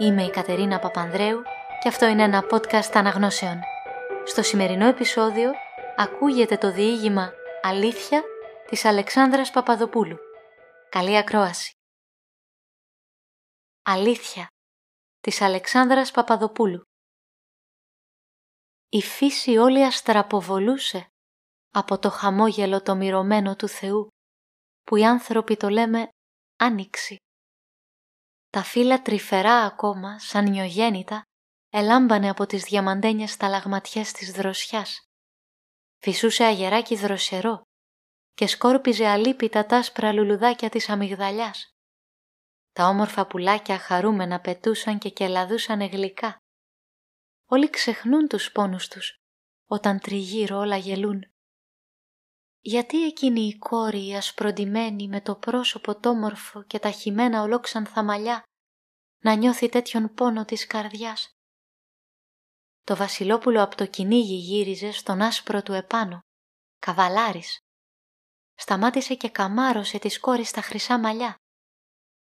Είμαι η Κατερίνα Παπανδρέου και αυτό είναι ένα podcast αναγνώσεων. Στο σημερινό επεισόδιο ακούγεται το διήγημα «Αλήθεια» της Αλεξάνδρας Παπαδοπούλου. Καλή ακρόαση. «Αλήθεια» της Αλεξάνδρας Παπαδοπούλου. Η φύση όλη αστραποβολούσε από το χαμόγελο το μυρωμένο του Θεού που οι άνθρωποι το λέμε άνοιξη. Τα φύλλα τρυφερά ακόμα, σαν νιογέννητα, ελάμπανε από τις διαμαντένιες σταλαγματιές της δροσιάς. Φυσούσε αγεράκι δροσερό και σκόρπιζε αλίπητα τα άσπρα λουλουδάκια της αμυγδαλιάς. Τα όμορφα πουλάκια χαρούμενα πετούσαν και κελαδούσαν γλυκά. Όλοι ξεχνούν τους πόνους τους όταν τριγύρω όλα γελούν. Γιατί εκείνη η κόρη η ασπροντημένη με το πρόσωπο τόμορφο και τα χυμένα ολόξανθα μαλλιά να νιώθει τέτοιον πόνο της καρδιάς; Το βασιλόπουλο από το κυνήγι γύριζε στον άσπρο του επάνω, καβαλάρης. Σταμάτησε και καμάρωσε της κόρης τα χρυσά μαλλιά.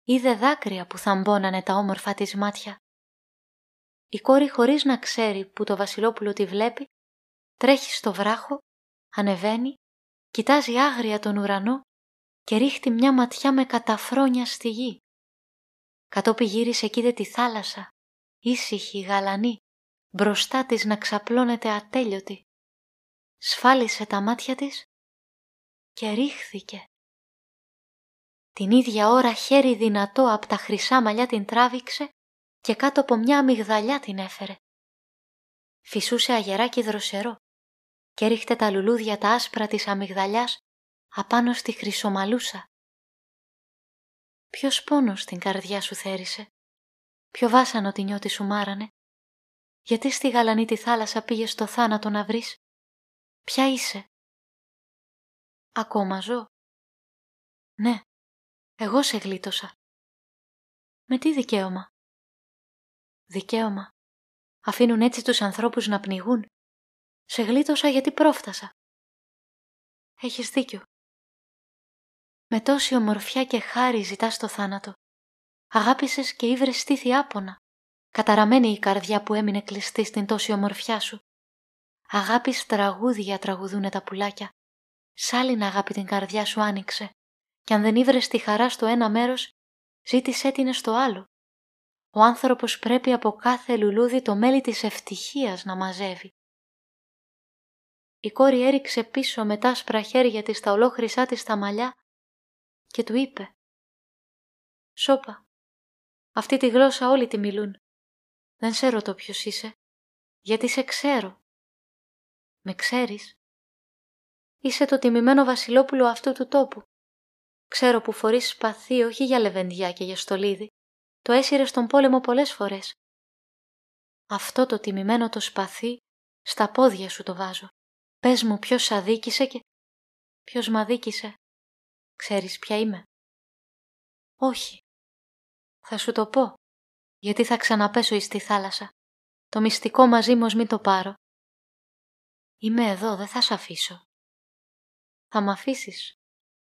Είδε δάκρυα που θαμπώνανε τα όμορφα της μάτια. Η κόρη χωρίς να ξέρει που το βασιλόπουλο τη βλέπει, τρέχει στο βράχο, ανεβαίνει κοιτάζει άγρια τον ουρανό και ρίχτει μια ματιά με καταφρόνια στη γη. Κατόπι γύρισε κοίτε τη θάλασσα, ήσυχη, γαλανή, μπροστά της να ξαπλώνεται ατέλειωτη. Σφάλισε τα μάτια της και ρίχθηκε. Την ίδια ώρα χέρι δυνατό από τα χρυσά μαλλιά την τράβηξε και κάτω από μια αμυγδαλιά την έφερε. Φυσούσε αγεράκι δροσερό και ρίχτε τα λουλούδια τα άσπρα της αμυγδαλιάς απάνω στη χρυσομαλούσα. Ποιος πόνος την καρδιά σου θέρισε, ποιο βάσανο τη νιώτη σου μάρανε, γιατί στη γαλανή τη θάλασσα πήγε στο θάνατο να βρεις, ποια είσαι; Ακόμα ζω. Ναι, εγώ σε γλίτωσα. Με τι δικαίωμα; Δικαίωμα. Αφήνουν έτσι τους ανθρώπους να πνιγούν σε γλίτωσα γιατί πρόφτασα. Έχεις δίκιο. Με τόση ομορφιά και χάρη ζητάς το θάνατο. Αγάπησες και ήβρες στήθη άπονα. Καταραμένη η καρδιά που έμεινε κλειστή στην τόση ομορφιά σου. Αγάπης τραγούδια τραγουδούνε τα πουλάκια. Σ' άλλη αγάπη την καρδιά σου άνοιξε. Και αν δεν ήβρες τη χαρά στο ένα μέρος, ζήτησέ την στο άλλο. Ο άνθρωπος πρέπει από κάθε λουλούδι το μέλι της ευτυχίας να μαζεύει. Η κόρη έριξε πίσω με τα άσπρα χέρια της τα ολόχρυσά της τα μαλλιά και του είπε «Σώπα, αυτή τη γλώσσα όλοι τη μιλούν. Δεν σε ρωτώ ποιος είσαι, γιατί σε ξέρω. Με ξέρεις; Είσαι το τιμημένο βασιλόπουλο αυτού του τόπου. Ξέρω που φορείς σπαθί όχι για λεβενδιά και για στολίδι. Το έσυρες στον πόλεμο πολλές φορές. Αυτό το τιμημένο το σπαθί στα πόδια σου το βάζω. Πες μου ποιος αδίκησε και... Ποιος μ' αδίκησε. Ξέρεις ποια είμαι; Όχι. Θα σου το πω. Γιατί θα ξαναπέσω εις τη θάλασσα. Το μυστικό μαζί μου μην το πάρω. Είμαι εδώ, δεν θα σ' αφήσω. Θα μ' αφήσεις.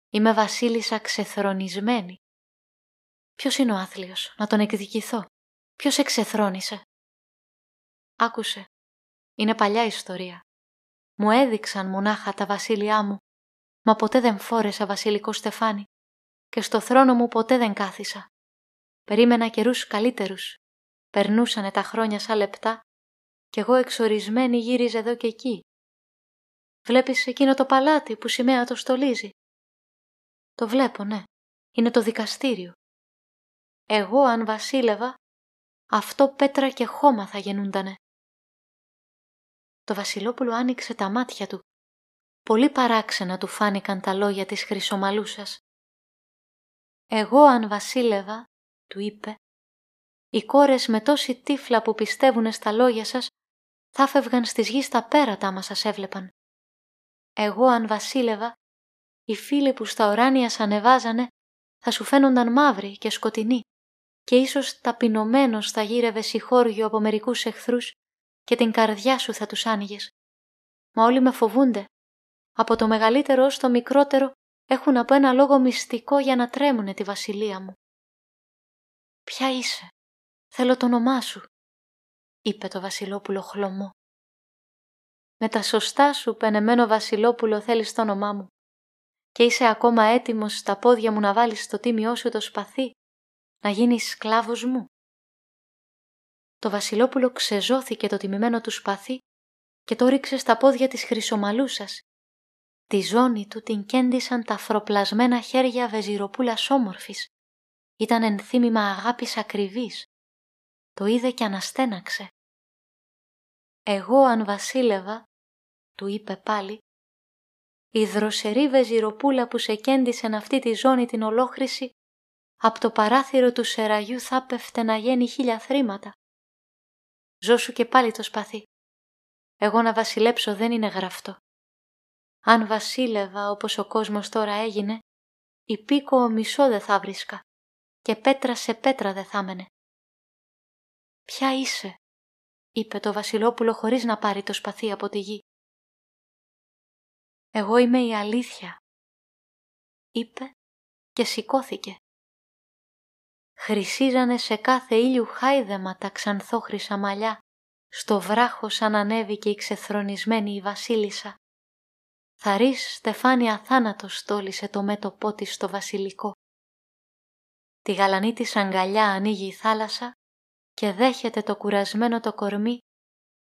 Είμαι βασίλισσα ξεθρονισμένη. Ποιος είναι ο άθλιος, να τον εκδικηθώ. Ποιος εξεθρόνησε. Άκουσε. Είναι παλιά ιστορία. Μου έδειξαν μονάχα τα βασίλειά μου, μα ποτέ δεν φόρεσα βασιλικό στεφάνι και στο θρόνο μου ποτέ δεν κάθισα. Περίμενα καιρούς καλύτερους. Περνούσανε τα χρόνια σαν λεπτά κι εγώ εξορισμένη γύριζε εδώ και εκεί. Βλέπεις εκείνο το παλάτι που σημαία το στολίζει; Το βλέπω, ναι. Είναι το δικαστήριο. Εγώ αν βασίλευα, αυτό πέτρα και χώμα θα γεννούντανε. Το Βασιλόπουλο άνοιξε τα μάτια του. Πολύ παράξενα του φάνηκαν τα λόγια της χρυσομαλούσας. «Εγώ αν βασίλευα», του είπε, «οι κόρες με τόση τύφλα που πιστεύουνε στα λόγια σας θα φεύγαν στις γης τα πέρατα άμα σας έβλεπαν. Εγώ αν βασίλευα, οι φίλοι που στα ουράνια σ' ανεβάζανε θα σου φαίνονταν μαύροι και σκοτεινοί και ίσως ταπεινωμένος θα γύρευε συγχώργιο από μερικούς εχθρούς και την καρδιά σου θα τους άνοιγες. Μα όλοι με φοβούνται. Από το μεγαλύτερο ως το μικρότερο έχουν από ένα λόγο μυστικό για να τρέμουνε τη βασιλεία μου. Ποια είσαι, Θέλω το όνομά σου, είπε το Βασιλόπουλο χλωμό. Με τα σωστά σου, πενεμένο Βασιλόπουλο, θέλεις το όνομά μου και είσαι ακόμα έτοιμος στα πόδια μου να βάλεις στο τίμιό σου το σπαθί, να γίνεις σκλάβος μου. Το Βασιλόπουλο ξεζώθηκε το τιμημένο του σπαθί και το ρίξε στα πόδια της χρυσομαλούσας. Τη ζώνη του την κέντησαν τα φροπλασμένα χέρια βεζιροπούλας όμορφης. Ήταν ενθύμημα αγάπης ακριβής. Το είδε και αναστέναξε. «Εγώ αν βασίλευα», του είπε πάλι, «η δροσερή βεζιροπούλα που σε κέντησεν αυτή τη ζώνη την ολόχρηση, από το παράθυρο του σεραγιού θα πέφτε να γίνει χίλια θρήματα. Ζώσου και πάλι το σπαθί. Εγώ να βασιλέψω δεν είναι γραφτό. Αν βασίλευα όπως ο κόσμος τώρα έγινε, η πίκο μισό δεν θα βρίσκα και πέτρα σε πέτρα δεν θα μένε. «Ποια είσαι» είπε το Βασιλόπουλο χωρίς να πάρει το σπαθί από τη γη. «Εγώ είμαι η αλήθεια», είπε και σηκώθηκε. Χρυσίζανε σε κάθε ήλιου χάιδεμα τα ξανθόχρυσα μαλλιά, στο βράχος σαν ανέβηκε η ξεθρονισμένη η βασίλισσα. Θαρής στεφάνια θάνατος στόλισε το μέτωπό της στο βασιλικό. Τη γαλανή της αγκαλιά ανοίγει η θάλασσα και δέχεται το κουρασμένο το κορμί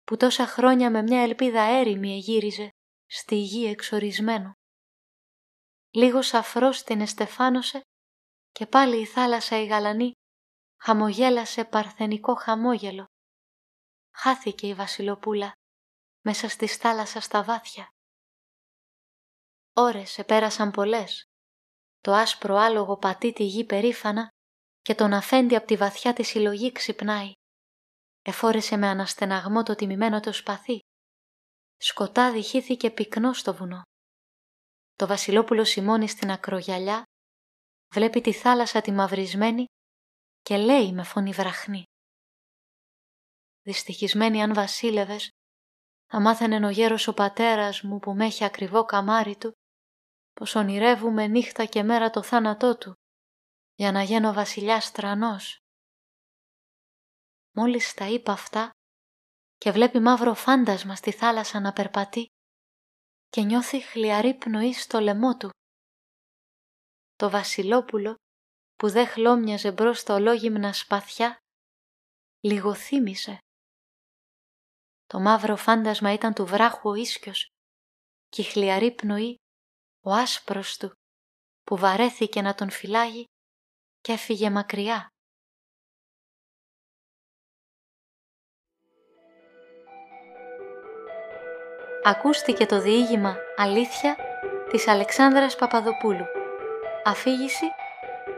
που τόσα χρόνια με μια ελπίδα έρημη εγύριζε στη γη εξορισμένο. Λίγος αφρός την εστεφάνωσε και πάλι η θάλασσα η γαλανή χαμογέλασε παρθενικό χαμόγελο. Χάθηκε η βασιλοπούλα μέσα στη θάλασσα στα βάθια. Ώρες επέρασαν πολλές. Το άσπρο άλογο πατεί τη γη περήφανα και τον αφέντη από τη βαθιά τη συλλογή ξυπνάει. Εφόρεσε με αναστεναγμό το τιμημένο το σπαθί. Σκοτάδι χύθηκε πυκνό στο βουνό. Το βασιλόπουλο σημώνει στην ακρογιαλιά, βλέπει τη θάλασσα τη μαυρισμένη και λέει με φωνή βραχνή. Δυστυχισμένη αν βασίλευες, θα μάθαινε ο γέρος ο πατέρας μου που με έχει ακριβό καμάρι του, πως ονειρεύουμε νύχτα και μέρα το θάνατό του για να γίνω βασιλιάς τρανός. Μόλις τα είπα αυτά και βλέπει μαύρο φάντασμα στη θάλασσα να περπατεί και νιώθει χλιαρή πνοή στο λαιμό του. Το βασιλόπουλο που δεν χλώμιαζε μπρος στα ολόγυμνα σπαθιά λιγοθύμησε. Το μαύρο φάντασμα ήταν του βράχου ο ίσκιος και η χλιαρή πνοή ο άσπρος του που βαρέθηκε να τον φυλάγει και έφυγε μακριά. Ακούστηκε το διήγημα «Αλήθεια» της Αλεξάνδρας Παπαδοπούλου. Αφήγηση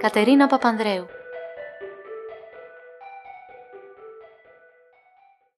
Κατερίνα Παπανδρέου.